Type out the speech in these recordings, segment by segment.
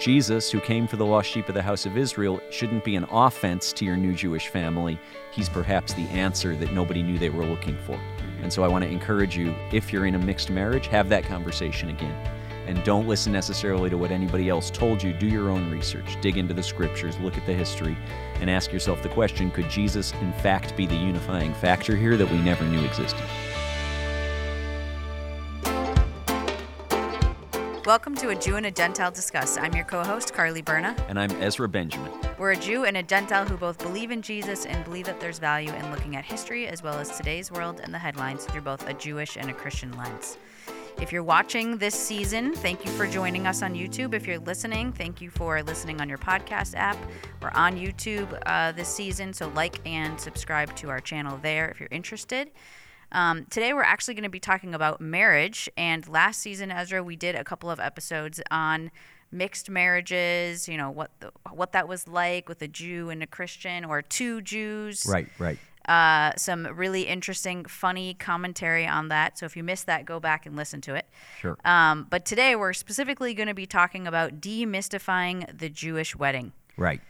Jesus, who came for the lost sheep of the house of Israel, shouldn't be an offense to your new Jewish family. He's perhaps the answer that nobody knew they were looking for. And so I want to encourage you, if you're in a mixed marriage, have that conversation again. And don't listen necessarily to what anybody else told you. Do your own research, dig into the scriptures, look at the history, and ask yourself the question could Jesus, in fact, be the unifying factor here that we never knew existed? Welcome to A Jew and a Gentile Discuss. I'm your co host, Carly Berna. And I'm Ezra Benjamin. We're a Jew and a Gentile who both believe in Jesus and believe that there's value in looking at history as well as today's world and the headlines through both a Jewish and a Christian lens. If you're watching this season, thank you for joining us on YouTube. If you're listening, thank you for listening on your podcast app. We're on YouTube uh, this season, so like and subscribe to our channel there if you're interested. Um, today, we're actually going to be talking about marriage. And last season, Ezra, we did a couple of episodes on mixed marriages. You know what the, what that was like with a Jew and a Christian, or two Jews. Right, right. Uh, some really interesting, funny commentary on that. So if you missed that, go back and listen to it. Sure. Um, but today, we're specifically going to be talking about demystifying the Jewish wedding. Right.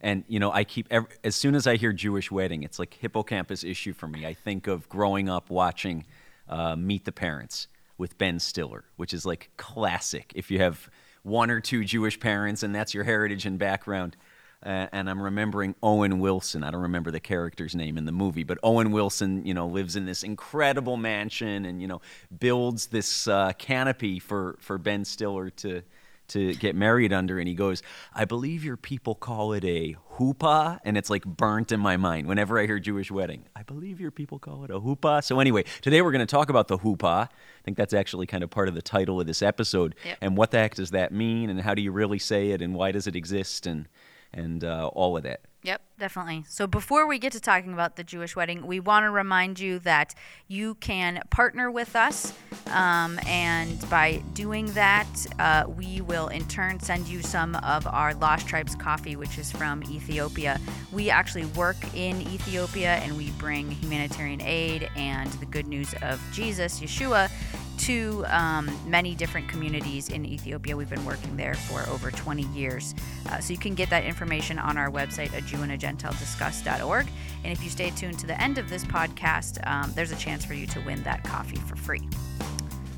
And you know, I keep every, as soon as I hear Jewish wedding, it's like hippocampus issue for me. I think of growing up watching uh, Meet the Parents with Ben Stiller, which is like classic. If you have one or two Jewish parents and that's your heritage and background. Uh, and I'm remembering Owen Wilson. I don't remember the character's name in the movie, but Owen Wilson, you know, lives in this incredible mansion and you know builds this uh, canopy for for Ben Stiller to to get married under and he goes i believe your people call it a hoopah and it's like burnt in my mind whenever i hear jewish wedding. I believe your people call it a hoopah. So anyway today we're going to talk about the hoopah. I think that's actually kind of part of the title of this episode. Yep. and what the heck does that mean and how do you really say it and why does it exist and and uh, all of that Yep, definitely. So before we get to talking about the Jewish wedding, we want to remind you that you can partner with us. Um, and by doing that, uh, we will in turn send you some of our Lost Tribes coffee, which is from Ethiopia. We actually work in Ethiopia and we bring humanitarian aid and the good news of Jesus, Yeshua, to um, many different communities in Ethiopia. We've been working there for over 20 years. Uh, so you can get that information on our website, a Jew and a Gentile discuss.org. And if you stay tuned to the end of this podcast, um, there's a chance for you to win that coffee for free.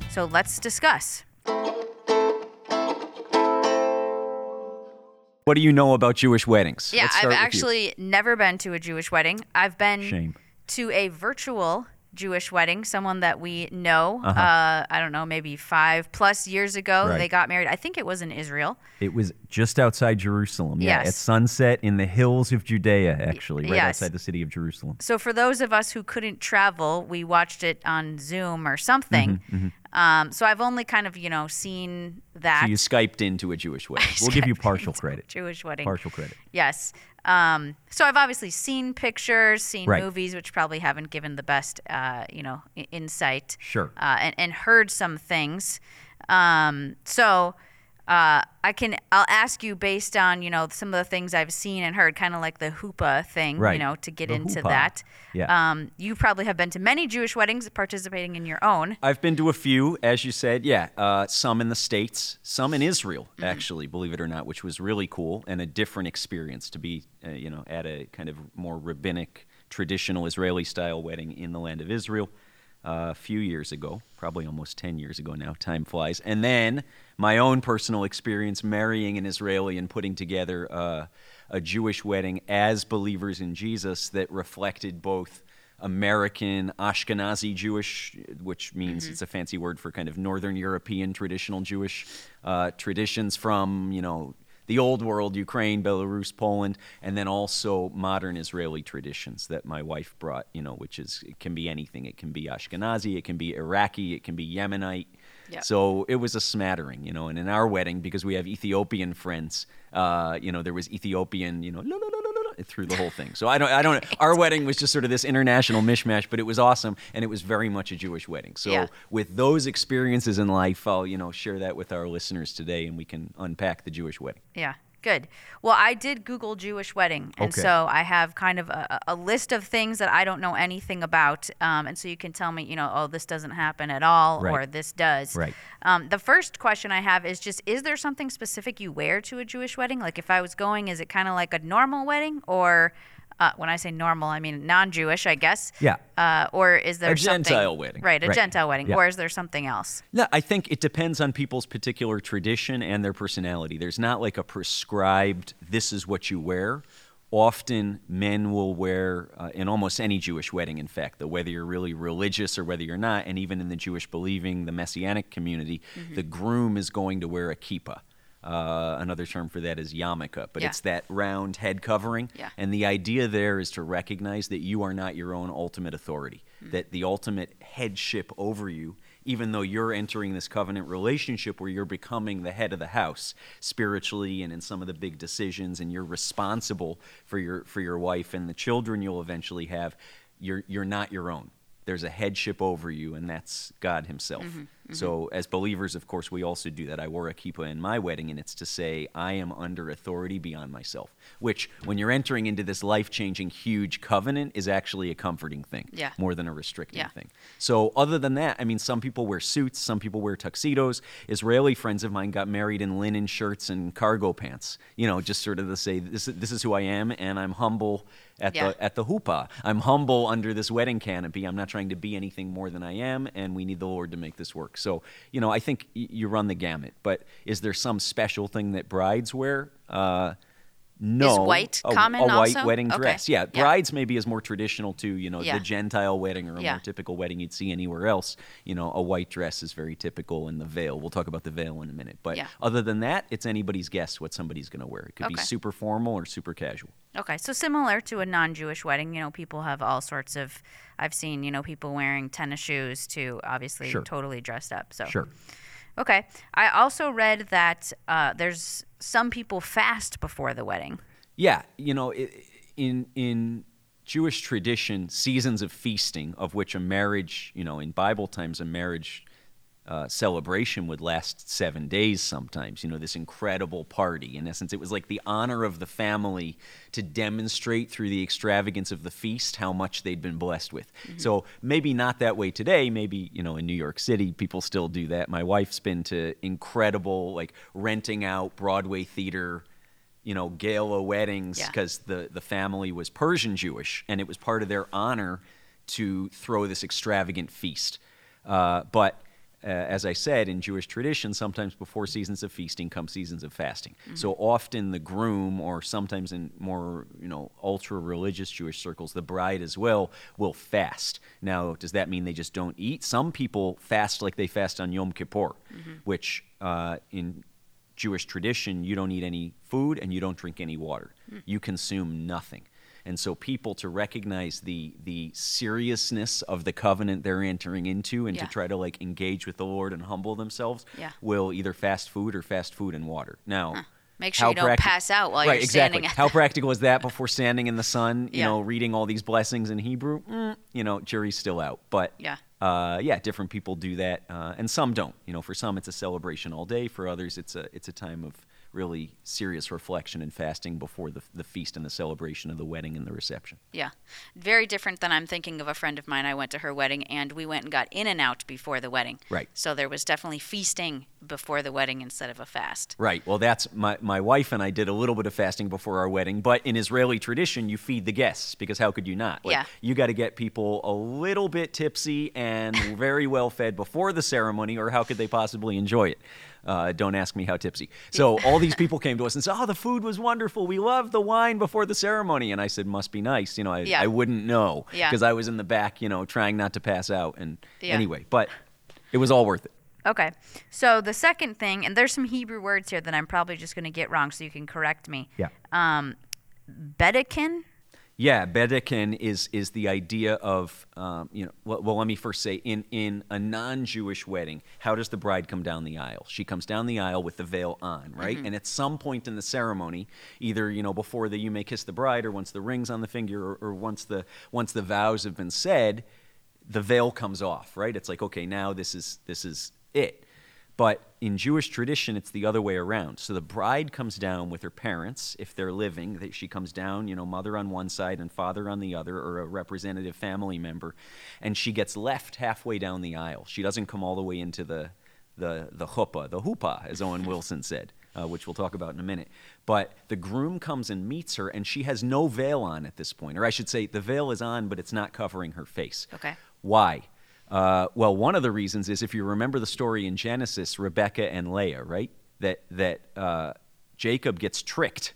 So let's discuss. What do you know about Jewish weddings? Yeah, I've start with you. actually never been to a Jewish wedding. I've been Shame. to a virtual Jewish wedding, someone that we know. Uh-huh. Uh, I don't know, maybe five plus years ago. Right. They got married. I think it was in Israel. It was just outside Jerusalem. Yeah, Yes. at sunset in the hills of Judea, actually, right yes. outside the city of Jerusalem. So for those of us who couldn't travel, we watched it on Zoom or something. Mm-hmm, Um, so I've only kind of you know seen that So you Skyped into a Jewish wedding. We'll give you partial credit. Jewish wedding. Partial credit. Yes. Um, so I've obviously seen pictures, seen Right. movies, which probably haven't given the best, uh, you know, i- insight. Sure. Uh, and, and heard some things. Um, so uh, I can, I'll ask you based on, you know, some of the things I've seen and heard, kind of like the hoopah thing, you know, to get The into hoopah. that. Yeah. Um, you probably have been to many Jewish weddings, participating in your own. I've been to a few, as you said. Yeah, uh, some in the states, some in Israel, Mm-hmm. actually, believe it or not, which was really cool and a different experience to be, uh, you know, at a kind of more rabbinic, traditional Israeli-style wedding in the land of Israel. A few years ago, probably almost 10 years ago now, time flies. And then my own personal experience marrying an Israeli and putting together uh, a Jewish wedding as believers in Jesus that reflected both American Ashkenazi Jewish, which means it's a fancy word for kind of Northern European traditional Jewish uh, traditions from, you know, the old world, Ukraine, Belarus, Poland, and then also modern Israeli traditions that my wife brought, you know, which is, it can be anything. It can be Ashkenazi, it can be Iraqi, it can be Yemenite. Yep. So it was a smattering, you know, and in our wedding, because we have Ethiopian friends, uh, you know, there was Ethiopian, you know, la, la, la, through the whole thing. So I don't, I don't, our wedding was just sort of this international mishmash, but it was awesome, and it was very much a Jewish wedding. So Yeah. with those experiences in life, I'll, you know, share that with our listeners today, and we can unpack the Jewish wedding. Yeah. Good. Well, I did Google Jewish wedding, and Okay. so I have kind of a, a list of things that I don't know anything about, um, and so you can tell me, you know, oh, this doesn't happen at all, or this does. Right. Um, the first question I have is just: Is there something specific you wear to a Jewish wedding? Like, if I was going, is it kind of like a normal wedding, or uh, when I say normal, I mean non-Jewish, I guess. Yeah. Uh, or is there A Gentile wedding. Right, a Right. Gentile wedding, Yeah. or is there something else? No, I think it depends on people's particular tradition and their personality. There's not like a prescribed, this is what you wear. Often men will wear, uh, in almost any Jewish wedding, in fact, though, whether you're really religious or whether you're not, and even in the Jewish believing, the Messianic community, Mm-hmm. the groom is going to wear a kippah. Uh, another term for that is yarmulke, but Yeah. it's that round head covering. Yeah. And the idea there is to recognize that you are not your own ultimate authority, Hmm. that the ultimate headship over you, even though you're entering this covenant relationship where you're becoming the head of the house spiritually and in some of the big decisions, and you're responsible for your for your wife and the children you'll eventually have, you're you're not your own. There's a headship over you, and that's God Himself. So, as believers, of course, we also do that. I wore a kippah in my wedding, and it's to say I am under authority beyond myself. Which, when you're entering into this life-changing, huge covenant, is actually a comforting thing, Yeah. more than a restricting Yeah. thing. So, other than that, I mean, some people wear suits, some people wear tuxedos. Israeli friends of mine got married in linen shirts and cargo pants. You know, just sort of to say this, this is who I am, and I'm humble at Yeah. the at the hoopah. I'm humble under this wedding canopy. I'm not trying to be anything more than I am, and we need the Lord to make this work. So, you know, I think y- you run the gamut. But is there some special thing that brides wear? Uh, no. white a, common a white also? wedding Okay. dress. Yeah, Yeah. brides maybe is more traditional to you know Yeah. the Gentile wedding or a Yeah. more typical wedding you'd see anywhere else. You know, a white dress is very typical, and the veil. We'll talk about the veil in a minute. But other than that, it's anybody's guess what somebody's going to wear. It could be super formal or super casual. Okay, so similar to a non-Jewish wedding, you know, people have all sorts of. I've seen, you know, people wearing tennis shoes to obviously Sure. totally dressed up. So Sure. Okay, I also read that uh, there's some people fast before the wedding. Yeah, you know, in in Jewish tradition, seasons of feasting, of which a marriage, you know, in Bible times, a marriage uh, celebration would last seven days sometimes. You know, this incredible party. In essence, it was like the honor of the family to demonstrate through the extravagance of the feast how much they'd been blessed with. So maybe not that way today. Maybe, you know, in New York City, people still do that. My wife's been to incredible, like renting out Broadway theater you know, gala weddings Yeah. because the, the family was Persian Jewish and it was part of their honor to throw this extravagant feast. Uh, but uh, as I said, in Jewish tradition, sometimes before seasons of feasting come seasons of fasting. So often the groom, or sometimes in more you know ultra religious Jewish circles, the bride as well, will fast. Now, does that mean they just don't eat? Some people fast like they fast on Yom Kippur, which uh, in Jewish tradition, you don't eat any food and you don't drink any water. You consume nothing. And so people to recognize the the seriousness of the covenant they're entering into and Yeah. to try to like engage with the Lord and humble themselves Yeah. will either fast food or fast food and water. Now, Make sure you don't practi- pass out while right, you're exactly. standing at How practical is that before standing in the sun, you Yeah. know, reading all these blessings in Hebrew? Mm, you know, jury's still out. But Yeah. uh, yeah, different people do that, uh, and some don't. You know, for some it's a celebration all day. For others, it's a it's a time of really serious reflection and fasting before the the feast and the celebration of the wedding and the reception. Yeah. Very different than I'm thinking of a friend of mine. I went to her wedding and we went and got in and out before the wedding. Right. So there was definitely feasting before the wedding instead of a fast. Right. Well, that's my my wife and I did a little bit of fasting before our wedding, but in Israeli tradition, you feed the guests because how could you not? Like, Yeah. You got to get people a little bit tipsy and very well fed before the ceremony, or how could they possibly enjoy it? Uh, don't ask me how tipsy. So all these people came to us and said, "Oh, the food was wonderful. We loved the wine before the ceremony." And I said, "Must be nice." You know, I, Yeah. I wouldn't know Yeah. because I was in the back, you know, trying not to pass out. And Yeah. anyway, but it was all worth it. Okay. So the second thing, and there's some Hebrew words here that I'm probably just going to get wrong, so you can correct me. Yeah. Um, Bedeken. Yeah, bedeken is is the idea of um, you know. Well, well, let me first say in in a non-Jewish wedding, how does the bride come down the aisle? She comes down the aisle with the veil on, right? And at some point in the ceremony, either you know before the you may kiss the bride, or once the rings on the finger, or, or once the once the vows have been said, the veil comes off, right? It's like okay, now this is this is it. But in Jewish tradition, it's the other way around. So the bride comes down with her parents, if they're living. She comes down, you know, mother on one side and father on the other, or a representative family member, and she gets left halfway down the aisle. She doesn't come all the way into the the the chuppah, the huppah, as Owen Wilson said, uh, which we'll talk about in a minute. But the groom comes and meets her, and she has no veil on at this point, or I should say, the veil is on, but it's not covering her face. Okay. Why? Uh, well, one of the reasons is if you remember the story in Genesis, Rebecca and Leah, right? That that uh, Jacob gets tricked,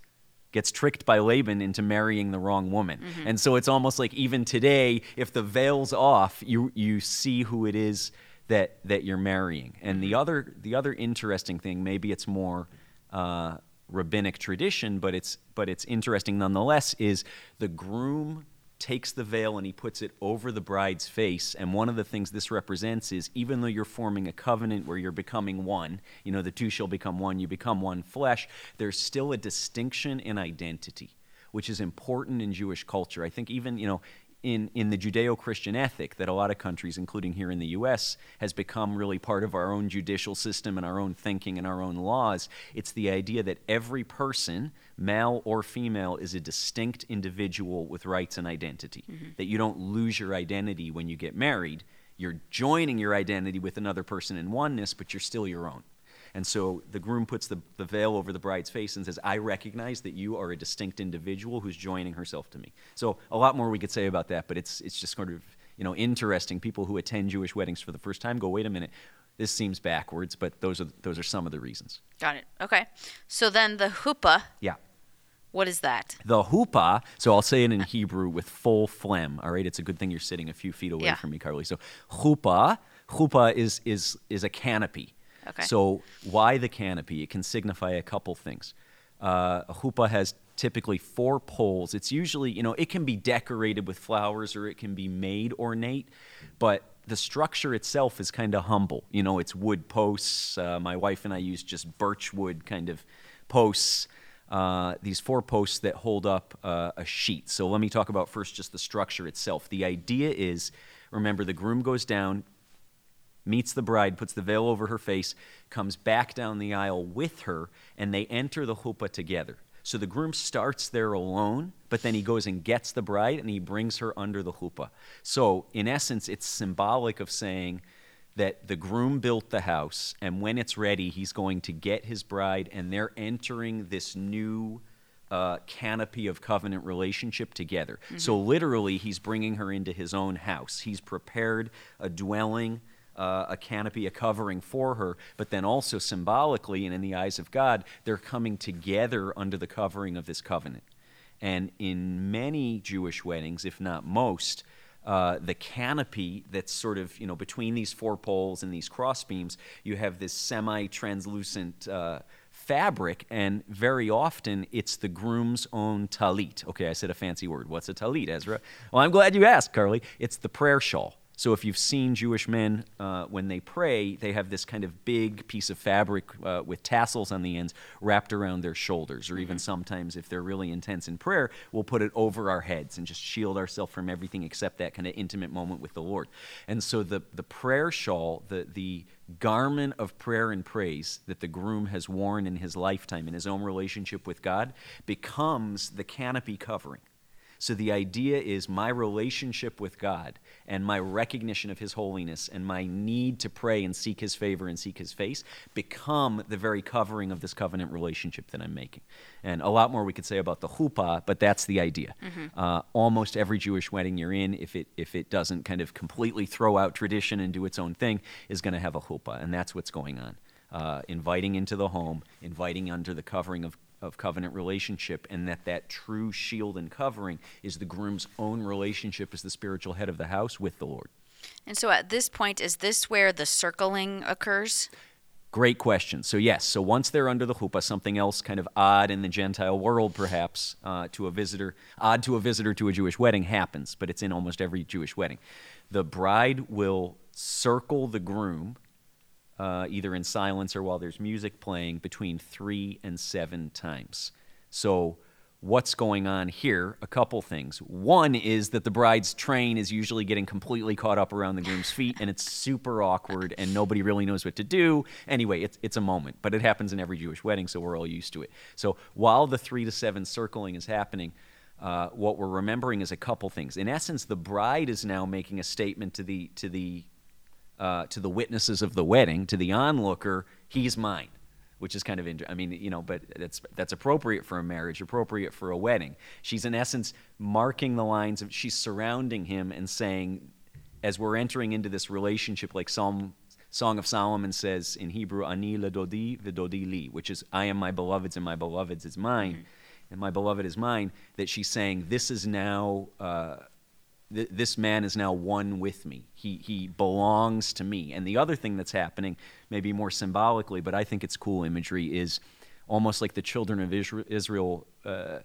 gets tricked by Laban into marrying the wrong woman, Mm-hmm. and so it's almost like even today, if the veil's off, you you see who it is that that you're marrying. And the other the other interesting thing, maybe it's more. Uh, rabbinic tradition but it's but it's interesting nonetheless is the groom takes the veil and he puts it over the bride's face. And one of the things this represents is even though you're forming a covenant where you're becoming one, you know, the two shall become one, you become one flesh, there's still a distinction in identity, which is important in Jewish culture. I think even, you know, in, in the Judeo Christian ethic that a lot of countries, including here in the US, has become really part of our own judicial system and our own thinking and our own laws. It's the idea that every person, male or female, is a distinct individual with rights and identity. Mm-hmm. That you don't lose your identity when you get married. You're joining your identity with another person in oneness, but you're still your own. And so the groom puts the, the veil over the bride's face and says, I recognize that you are a distinct individual who's joining herself to me. So a lot more we could say about that, but it's, it's just sort of you know, interesting. People who attend Jewish weddings for the first time go, wait a minute, this seems backwards, but those are, those are some of the reasons. Got it. Okay. So then the huppah, Yeah. what is that? The huppah, so I'll say it in Hebrew with full phlegm. All right, it's a good thing you're sitting a few feet away Yeah. from me, Carly. So chuppah, chuppah is is is a canopy. Okay. So why the canopy? It can signify a couple things. Uh, a chuppah has typically four poles. It's usually, you know, it can be decorated with flowers or it can be made ornate, but the structure itself is kind of humble. You know, it's wood posts. Uh, my wife and I use just birch wood kind of posts. Uh, these four posts that hold up uh, a sheet. So let me talk about first just the structure itself. The idea is remember, the groom goes down, meets the bride, puts the veil over her face, comes back down the aisle with her, and they enter the chuppah together. So the groom starts there alone, but then he goes and gets the bride and he brings her under the chuppah. So, in essence, it's symbolic of saying that the groom built the house, and when it's ready, he's going to get his bride, and they're entering this new uh, canopy of covenant relationship together. So, literally, he's bringing her into his own house. He's prepared a dwelling, uh, a canopy, a covering for her, but then also symbolically and in the eyes of God, they're coming together under the covering of this covenant. And in many Jewish weddings, if not most, uh, the canopy that's sort of you know between these four poles and these cross beams, you have this semi-translucent uh, fabric, and very often it's the groom's own talit. Okay, I said a fancy word. What's a talit, Ezra? Well, I'm glad you asked, Carly. It's the prayer shawl. So if you've seen Jewish men uh, when they pray, they have this kind of big piece of fabric uh, with tassels on the ends wrapped around their shoulders, or even sometimes if they're really intense in prayer, we'll put it over our heads and just shield ourselves from everything except that kind of intimate moment with the Lord. And so the the prayer shawl, the the garment of prayer and praise that the groom has worn in his lifetime in his own relationship with God becomes the canopy covering. So the idea is my relationship with God and my recognition of His holiness and my need to pray and seek His favor and seek His face become the very covering of this covenant relationship that I'm making. And a lot more we could say about the chuppah, but that's the idea. Uh, almost every Jewish wedding you're in, if it if it doesn't kind of completely throw out tradition and do its own thing, is going to have a chuppah, and that's what's going on. Uh, inviting into the home, inviting under the covering of of covenant relationship and that that true shield and covering is the groom's own relationship as the spiritual head of the house with the lord. And so at this point, is this where the circling occurs? great question. So yes. So once they're under the chuppah something else kind of odd in the gentile world perhaps uh, to a visitor odd to a visitor to a jewish wedding happens but it's in almost every jewish wedding. The bride will circle the groom uh, either in silence or while there's music playing between three and seven times. So what's going on here? A couple things. One is that the bride's train is usually getting completely caught up around the groom's feet, and it's super awkward, and nobody really knows what to do. Anyway, it's, it's a moment, but it happens in every Jewish wedding, so we're all used to it. So while the three to seven circling is happening, uh, what we're remembering is a couple things. In essence, the bride is now making a statement to the to the uh, to the witnesses of the wedding, to the onlooker, he's mine, which is kind of interesting. I mean, you know, but that's that's appropriate for a marriage, appropriate for a wedding. She's in essence marking the lines of she's surrounding him and saying, as we're entering into this relationship, like Psalm Song of Solomon says in Hebrew, "Ani ledodi v'dodi li," which is "I am my beloved's and my beloved's is mine." Mm-hmm and my beloved is mine, that she's saying, This is now, uh, th- this man is now one with me. He, he belongs to me. And the other thing that's happening, maybe more symbolically, but I think it's cool imagery, is almost like the children of Israel. Uh,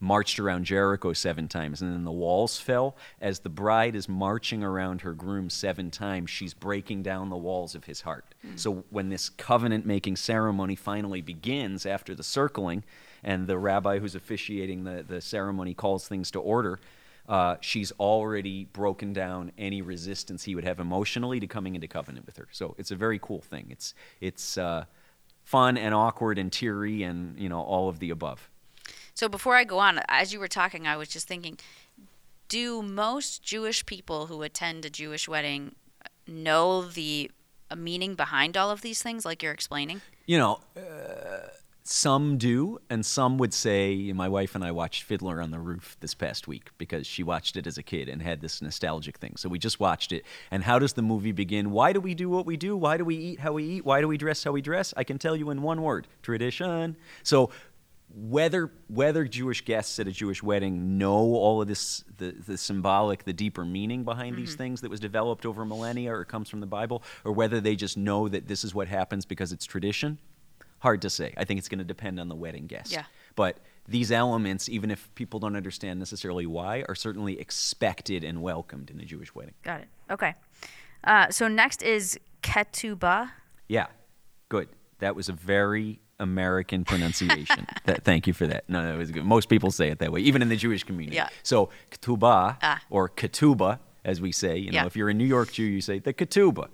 marched around Jericho seven times, and then the walls fell. As the bride is marching around her groom seven times, she's breaking down the walls of his heart. Mm. So when this covenant making ceremony finally begins after the circling, and the rabbi who's officiating the, the ceremony calls things to order, uh, she's already broken down any resistance he would have emotionally to coming into covenant with her. So it's a very cool thing. It's it's uh, fun and awkward and teary and you know all of the above. So before I go on, as you were talking, I was just thinking: Do most Jewish people who attend a Jewish wedding know the meaning behind all of these things, like you're explaining? You know. Uh, some do, and some would say, my wife and I watched Fiddler on the Roof this past week because she watched it as a kid and had this nostalgic thing. So we just watched it. And how does the movie begin? Why do we do what we do? Why do we eat how we eat? Why do we dress how we dress? I can tell you in one word tradition. So whether whether Jewish guests at a Jewish wedding know all of this the, the symbolic, the deeper meaning behind mm-hmm. these things that was developed over millennia or comes from the Bible, or whether they just know that this is what happens because it's tradition, hard to say. I think it's going to depend on the wedding guest. Yeah. But these elements, even if people don't understand necessarily why, are certainly expected and welcomed in a Jewish wedding. Got it. Okay. Uh, so next is ketubah. Yeah. Good. That was a very American pronunciation. that, thank you for that. No, that was good. Most people say it that way, even in the Jewish community. Yeah. So ketubah ah. or ketubah, as we say. You know, yeah. if you're a New York Jew, you say the ketubah.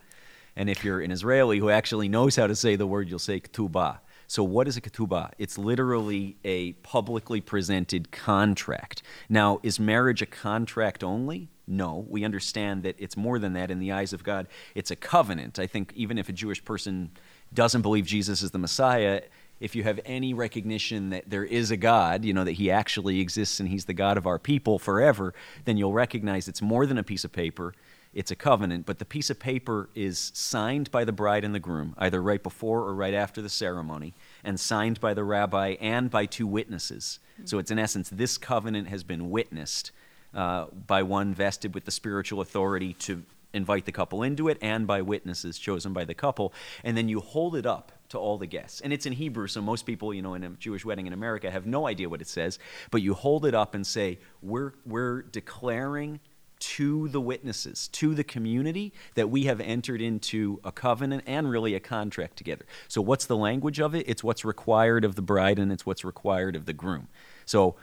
And if you're an Israeli who actually knows how to say the word, you'll say ketubah. So, what is a ketubah? It's literally a publicly presented contract. Now, is marriage a contract only? No. We understand that it's more than that in the eyes of God. It's a covenant. I think even if a Jewish person doesn't believe Jesus is the Messiah, if you have any recognition that there is a God, you know, that He actually exists and He's the God of our people forever, then you'll recognize it's more than a piece of paper it's a covenant, but the piece of paper is signed by the bride and the groom, either right before or right after the ceremony, and signed by the rabbi and by two witnesses. Mm-hmm. So it's in essence, this covenant has been witnessed uh, by one vested with the spiritual authority to invite the couple into it and by witnesses chosen by the couple. And then you hold it up to all the guests. And it's in Hebrew, so most people, you know, in a Jewish wedding in America have no idea what it says, but you hold it up and say, We're, we're declaring to the witnesses, to the community, that we have entered into a covenant and really a contract together. So, what's the language of it? It's what's required of the bride and it's what's required of the groom. So,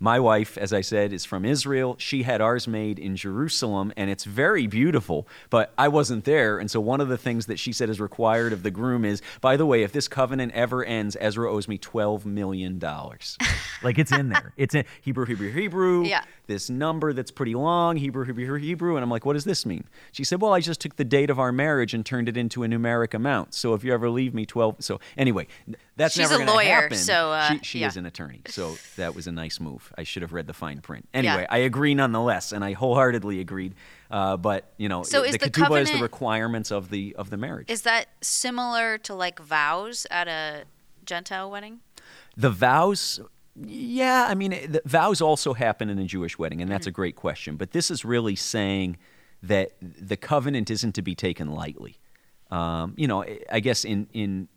my wife, as I said, is from Israel. She had ours made in Jerusalem, and it's very beautiful, but I wasn't there. And so, one of the things that she said is required of the groom is by the way, if this covenant ever ends, Ezra owes me $12 million. like it's in there. It's in Hebrew, Hebrew, Hebrew. Yeah. This number that's pretty long, Hebrew, Hebrew, Hebrew. And I'm like, what does this mean? She said, well, I just took the date of our marriage and turned it into a numeric amount. So, if you ever leave me 12. So, anyway, that's She's never a lawyer, happen. so uh, she, she yeah. is an attorney. So, that was a nice move. I should have read the fine print. Anyway, yeah. I agree nonetheless, and I wholeheartedly agreed. Uh, but you know, so the, the ketubah covenant, is the requirements of the of the marriage. Is that similar to like vows at a Gentile wedding? The vows. Yeah, I mean, the vows also happen in a Jewish wedding, and that's mm-hmm. a great question. But this is really saying that the covenant isn't to be taken lightly. Um, you know, I guess in in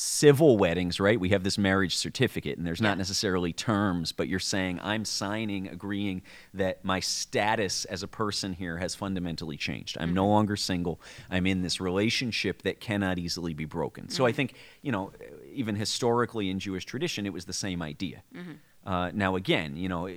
civil weddings, right? We have this marriage certificate, and there's not necessarily terms, but you're saying, I'm signing, agreeing that my status as a person here has fundamentally changed. I'm mm-hmm. no longer single. I'm in this relationship that cannot easily be broken. Mm-hmm. So I mm-hmm. think, you know, even historically in Jewish tradition, it was the same idea. Mm-hmm. Uh, now, again, you know,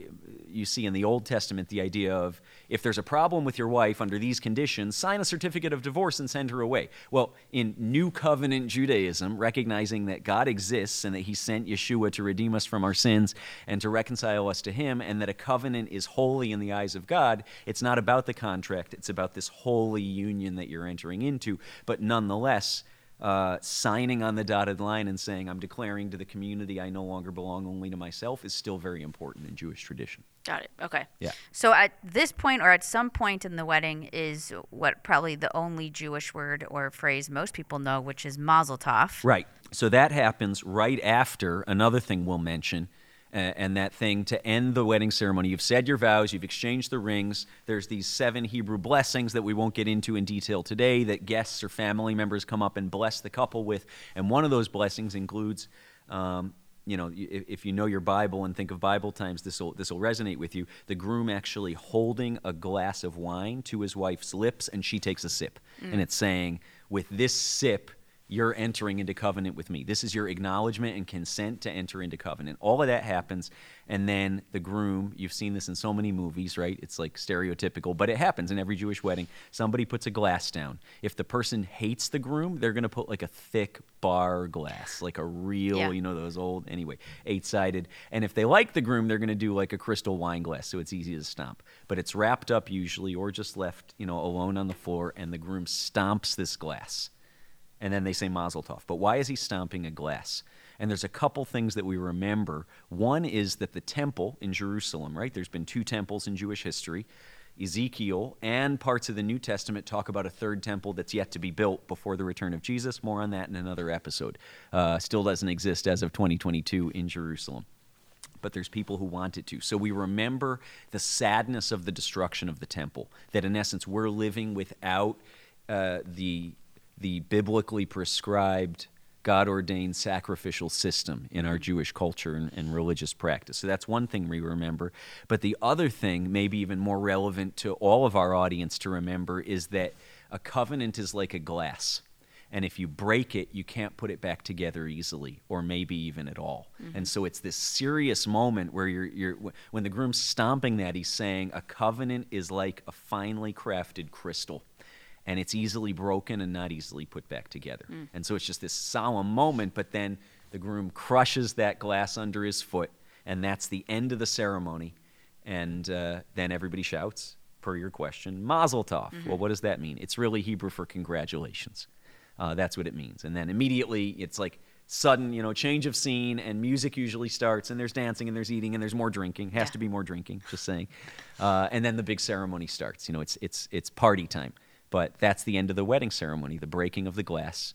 you see in the Old Testament the idea of if there's a problem with your wife under these conditions, sign a certificate of divorce and send her away. Well, in New Covenant Judaism, recognizing that God exists and that He sent Yeshua to redeem us from our sins and to reconcile us to Him, and that a covenant is holy in the eyes of God, it's not about the contract, it's about this holy union that you're entering into. But nonetheless, uh, signing on the dotted line and saying, I'm declaring to the community I no longer belong only to myself is still very important in Jewish tradition. Got it. Okay. Yeah. So at this point, or at some point in the wedding, is what probably the only Jewish word or phrase most people know, which is Mazel Tov. Right. So that happens right after another thing we'll mention, and that thing to end the wedding ceremony. You've said your vows, you've exchanged the rings. There's these seven Hebrew blessings that we won't get into in detail today that guests or family members come up and bless the couple with. And one of those blessings includes. Um, you know, if you know your Bible and think of Bible times, this will this will resonate with you. The groom actually holding a glass of wine to his wife's lips, and she takes a sip, mm. and it's saying, "With this sip, you're entering into covenant with me. This is your acknowledgement and consent to enter into covenant. All of that happens. And then the groom, you've seen this in so many movies, right? It's like stereotypical, but it happens in every Jewish wedding. Somebody puts a glass down. If the person hates the groom, they're going to put like a thick bar glass, like a real, yeah. you know, those old, anyway, eight sided. And if they like the groom, they're going to do like a crystal wine glass so it's easy to stomp. But it's wrapped up usually or just left, you know, alone on the floor, and the groom stomps this glass and then they say Mazel Tov. But why is he stomping a glass? And there's a couple things that we remember. One is that the temple in Jerusalem, right? There's been two temples in Jewish history. Ezekiel and parts of the New Testament talk about a third temple that's yet to be built before the return of Jesus. More on that in another episode. Uh, still doesn't exist as of 2022 in Jerusalem. But there's people who want it to. So we remember the sadness of the destruction of the temple, that in essence we're living without uh, the the biblically prescribed God ordained sacrificial system in our Jewish culture and, and, religious practice. So that's one thing we remember. But the other thing, maybe even more relevant to all of our audience to remember, is that a covenant is like a glass. And if you break it, you can't put it back together easily, or maybe even at all. Mm-hmm. And so it's this serious moment where you're, you're, when the groom's stomping that, he's saying a covenant is like a finely crafted crystal and it's easily broken and not easily put back together. Mm. And so it's just this solemn moment, but then the groom crushes that glass under his foot, and that's the end of the ceremony. And uh, then everybody shouts, per your question, Mazel Tov. Mm-hmm. Well, what does that mean? It's really Hebrew for congratulations. Uh, that's what it means. And then immediately it's like sudden, you know, change of scene, and music usually starts, and there's dancing, and there's eating, and there's more drinking. Has yeah. to be more drinking. Just saying. Uh, and then the big ceremony starts. You know, it's it's it's party time. But that's the end of the wedding ceremony, the breaking of the glass.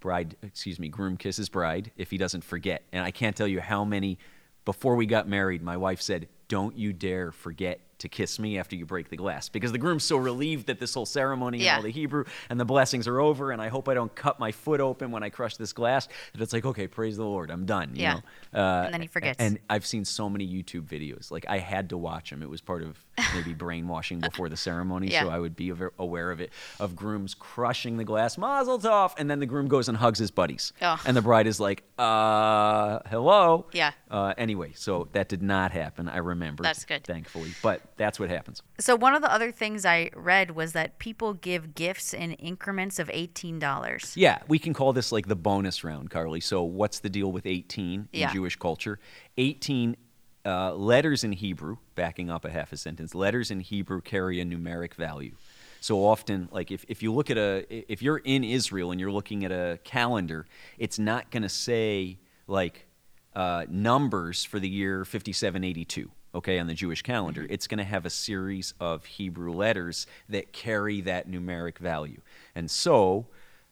Bride, excuse me, groom kisses bride if he doesn't forget. And I can't tell you how many, before we got married, my wife said, Don't you dare forget to kiss me after you break the glass because the groom's so relieved that this whole ceremony yeah. and all the Hebrew and the blessings are over, and I hope I don't cut my foot open when I crush this glass. That it's like, okay, praise the Lord, I'm done. yeah. Uh, and then he forgets. And I've seen so many YouTube videos. Like I had to watch them. It was part of maybe brainwashing before the ceremony, yeah. so I would be aware of it. Of grooms crushing the glass, Mazel Tov, and then the groom goes and hugs his buddies, oh. and the bride is like, uh, hello. Yeah. Uh, anyway, so that did not happen. I remember. That's good. Thankfully, but that's what happens. So one of the other things I read was that people give gifts in increments of eighteen dollars. Yeah, we can call this like the bonus round, Carly. So what's the deal with eighteen in yeah. Jewish culture? Eighteen uh, letters in Hebrew, backing up a half a sentence, letters in Hebrew carry a numeric value. So often, like if, if you look at a, if you're in Israel and you're looking at a calendar, it's not going to say like uh, numbers for the year 5782 okay, on the Jewish calendar. Mm-hmm. It's going to have a series of Hebrew letters that carry that numeric value. And so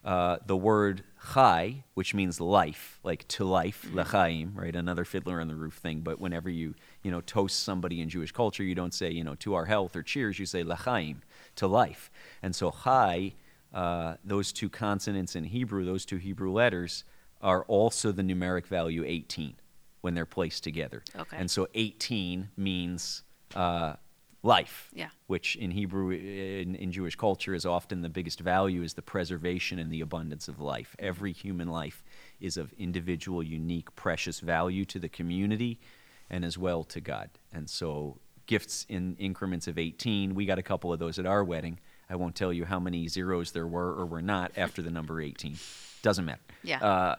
uh, the word chai, which means life, like to life, mm-hmm. lechaim, right? Another fiddler on the roof thing. But whenever you, you know, toast somebody in Jewish culture, you don't say, you know, to our health or cheers. You say lechaim, to life. And so chai, uh, those two consonants in Hebrew, those two Hebrew letters, are also the numeric value 18 when they're placed together. Okay. And so 18 means uh, life, yeah. which in Hebrew, in, in, Jewish culture, is often the biggest value is the preservation and the abundance of life. Every human life is of individual, unique, precious value to the community. and as well to God. And so gifts in increments of 18, we got a couple of those at our wedding. I won't tell you how many zeros there were or were not after the number 18. Doesn't matter. Yeah. Uh,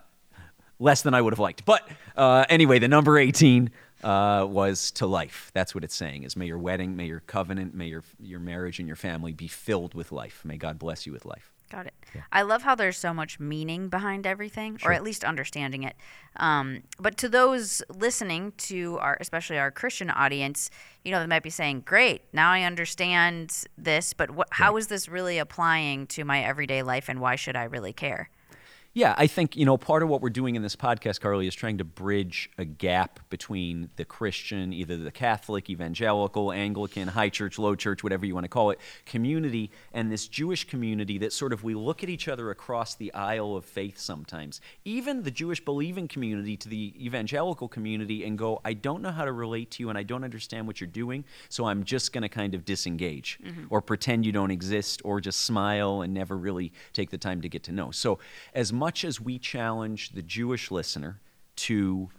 less than I would have liked. But uh, anyway, the number 18 uh, was to life. That's what it's saying is may your wedding, may your covenant, may your, your marriage and your family be filled with life. May God bless you with life. Got it. I love how there's so much meaning behind everything, or at least understanding it. Um, but to those listening to our, especially our Christian audience, you know, they might be saying, "Great, now I understand this, but what, how is this really applying to my everyday life, and why should I really care?" Yeah, I think, you know, part of what we're doing in this podcast, Carly, is trying to bridge a gap between the Christian, either the Catholic, evangelical, Anglican, high church, low church, whatever you want to call it, community, and this Jewish community that sort of we look at each other across the aisle of faith sometimes. Even the Jewish believing community to the evangelical community and go, I don't know how to relate to you and I don't understand what you're doing, so I'm just going to kind of disengage mm-hmm. or pretend you don't exist or just smile and never really take the time to get to know. So, as much as we challenge the Jewish listener to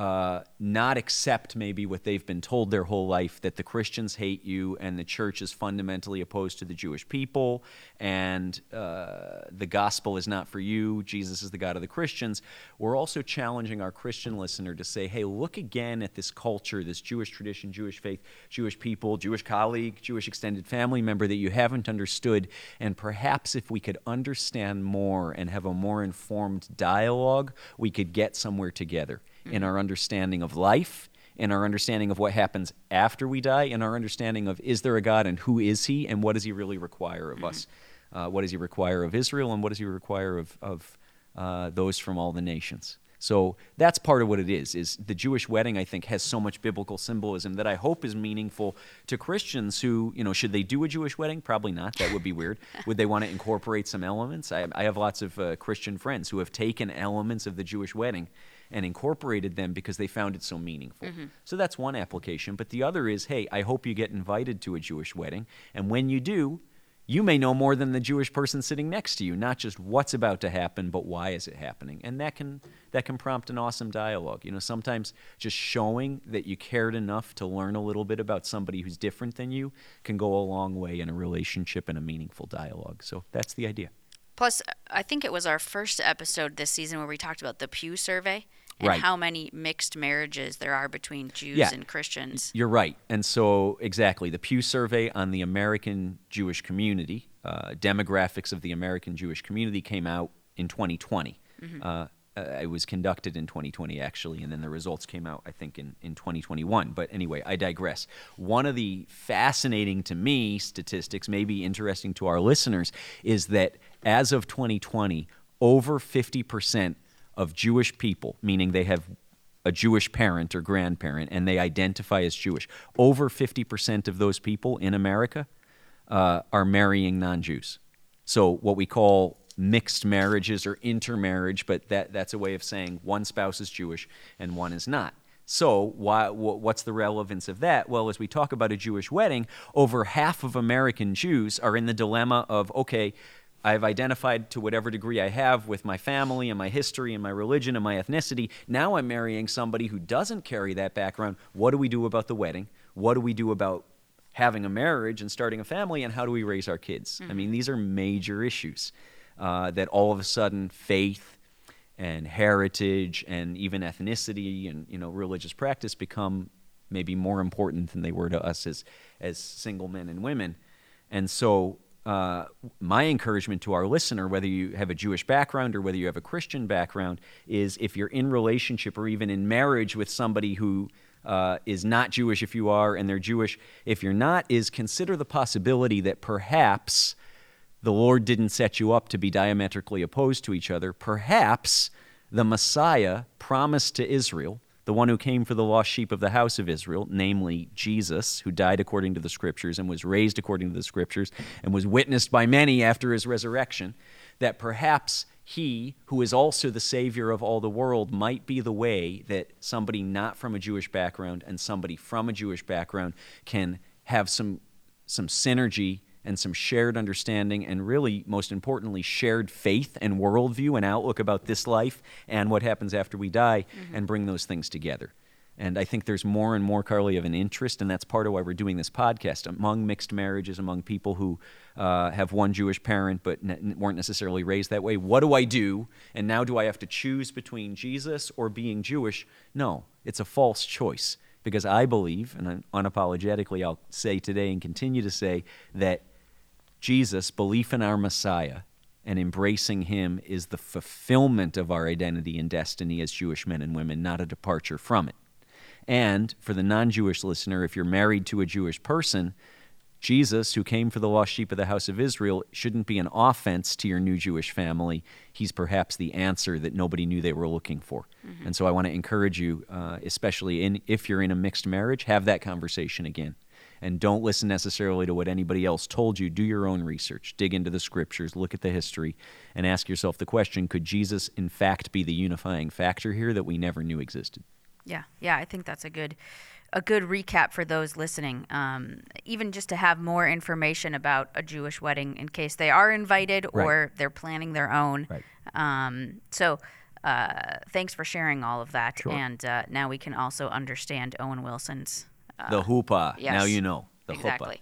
uh, not accept maybe what they've been told their whole life that the Christians hate you and the church is fundamentally opposed to the Jewish people and uh, the gospel is not for you, Jesus is the God of the Christians. We're also challenging our Christian listener to say, hey, look again at this culture, this Jewish tradition, Jewish faith, Jewish people, Jewish colleague, Jewish extended family member that you haven't understood. And perhaps if we could understand more and have a more informed dialogue, we could get somewhere together in our understanding of life, in our understanding of what happens after we die, in our understanding of is there a God and who is He and what does He really require of us? Uh, what does He require of Israel and what does He require of, of uh, those from all the nations? So that's part of what it is. Is the Jewish wedding? I think has so much biblical symbolism that I hope is meaningful to Christians who, you know, should they do a Jewish wedding? Probably not. That would be weird. would they want to incorporate some elements? I, I have lots of uh, Christian friends who have taken elements of the Jewish wedding and incorporated them because they found it so meaningful. So that's one application. But the other is, hey, I hope you get invited to a Jewish wedding, and when you do, you may know more than the Jewish person sitting next to you, not just what's about to happen, but why is it happening. And that can that can prompt an awesome dialogue. You know, sometimes just showing that you cared enough to learn a little bit about somebody who's different than you can go a long way in a relationship and a meaningful dialogue. So that's the idea. Plus, I think it was our first episode this season where we talked about the Pew survey and Right. how many mixed marriages there are between Jews Yeah. and Christians. You're right. And so, exactly, the Pew Survey on the American Jewish community, uh, demographics of the American Jewish community came out in 2020. Uh, uh, it was conducted in 2020, actually, and then the results came out, I think, in, in 2021. But anyway, I digress. One of the fascinating to me statistics, maybe interesting to our listeners, is that as of 2020, over 50% of Jewish people, meaning they have a Jewish parent or grandparent and they identify as Jewish, over 50% of those people in America uh, are marrying non Jews. So, what we call mixed marriages or intermarriage, but that, that's a way of saying one spouse is Jewish and one is not. So, why, what's the relevance of that? Well, as we talk about a Jewish wedding, over half of American Jews are in the dilemma of, okay, I've identified to whatever degree I have with my family and my history and my religion and my ethnicity. Now I'm marrying somebody who doesn't carry that background. What do we do about the wedding? What do we do about having a marriage and starting a family? And how do we raise our kids? I mean, these are major issues uh, that all of a sudden faith and heritage and even ethnicity and you know religious practice become maybe more important than they were to us as as single men and women. And so uh, my encouragement to our listener, whether you have a Jewish background or whether you have a Christian background, is if you're in relationship or even in marriage with somebody who uh, is not Jewish, if you are, and they're Jewish, if you're not, is consider the possibility that perhaps the Lord didn't set you up to be diametrically opposed to each other. Perhaps the Messiah promised to Israel, the one who came for the lost sheep of the house of Israel, namely Jesus, who died according to the scriptures and was raised according to the scriptures and was witnessed by many after his resurrection, that perhaps he, who is also the Savior of all the world, might be the way that somebody not from a Jewish background and somebody from a Jewish background can have some, some synergy and some shared understanding, and really, most importantly, shared faith and worldview and outlook about this life and what happens after we die, and bring those things together. And I think there's more and more, Carly, of an interest, and that's part of why we're doing this podcast among mixed marriages, among people who uh, have one Jewish parent but n- weren't necessarily raised that way. What do I do? And now do I have to choose between Jesus or being Jewish? No, it's a false choice because I believe, and unapologetically I'll say today and continue to say, that Jesus, belief in our Messiah, and embracing him is the fulfillment of our identity and destiny as Jewish men and women, not a departure from it. And for the non Jewish listener, if you're married to a Jewish person, Jesus, who came for the lost sheep of the house of Israel, shouldn't be an offense to your new Jewish family. He's perhaps the answer that nobody knew they were looking for. Mm-hmm. And so I want to encourage you, uh, especially in, if you're in a mixed marriage, have that conversation again. And don't listen necessarily to what anybody else told you. Do your own research, dig into the scriptures, look at the history, and ask yourself the question could Jesus, in fact, be the unifying factor here that we never knew existed? Yeah, yeah, I think that's a good a good recap for those listening. Um, even just to have more information about a Jewish wedding in case they are invited right. or they're planning their own. Right. Um, so. Uh, thanks for sharing all of that, sure. and uh, now we can also understand Owen Wilson's uh, the hoopah. Yes, now you know the exactly.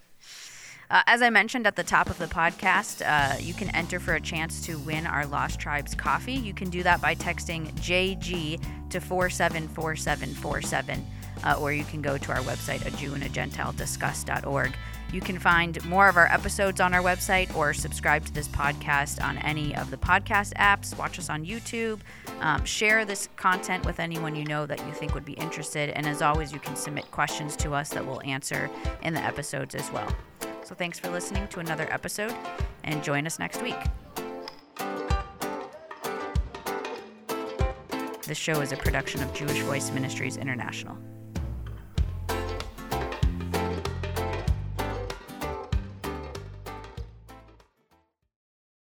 Uh, as I mentioned at the top of the podcast, uh, you can enter for a chance to win our Lost Tribes coffee. You can do that by texting JG to 474747 uh, or you can go to our website, a Jew and a Gentile discuss.org. You can find more of our episodes on our website or subscribe to this podcast on any of the podcast apps. Watch us on YouTube. Um, share this content with anyone you know that you think would be interested. And as always, you can submit questions to us that we'll answer in the episodes as well. So thanks for listening to another episode and join us next week. This show is a production of Jewish Voice Ministries International.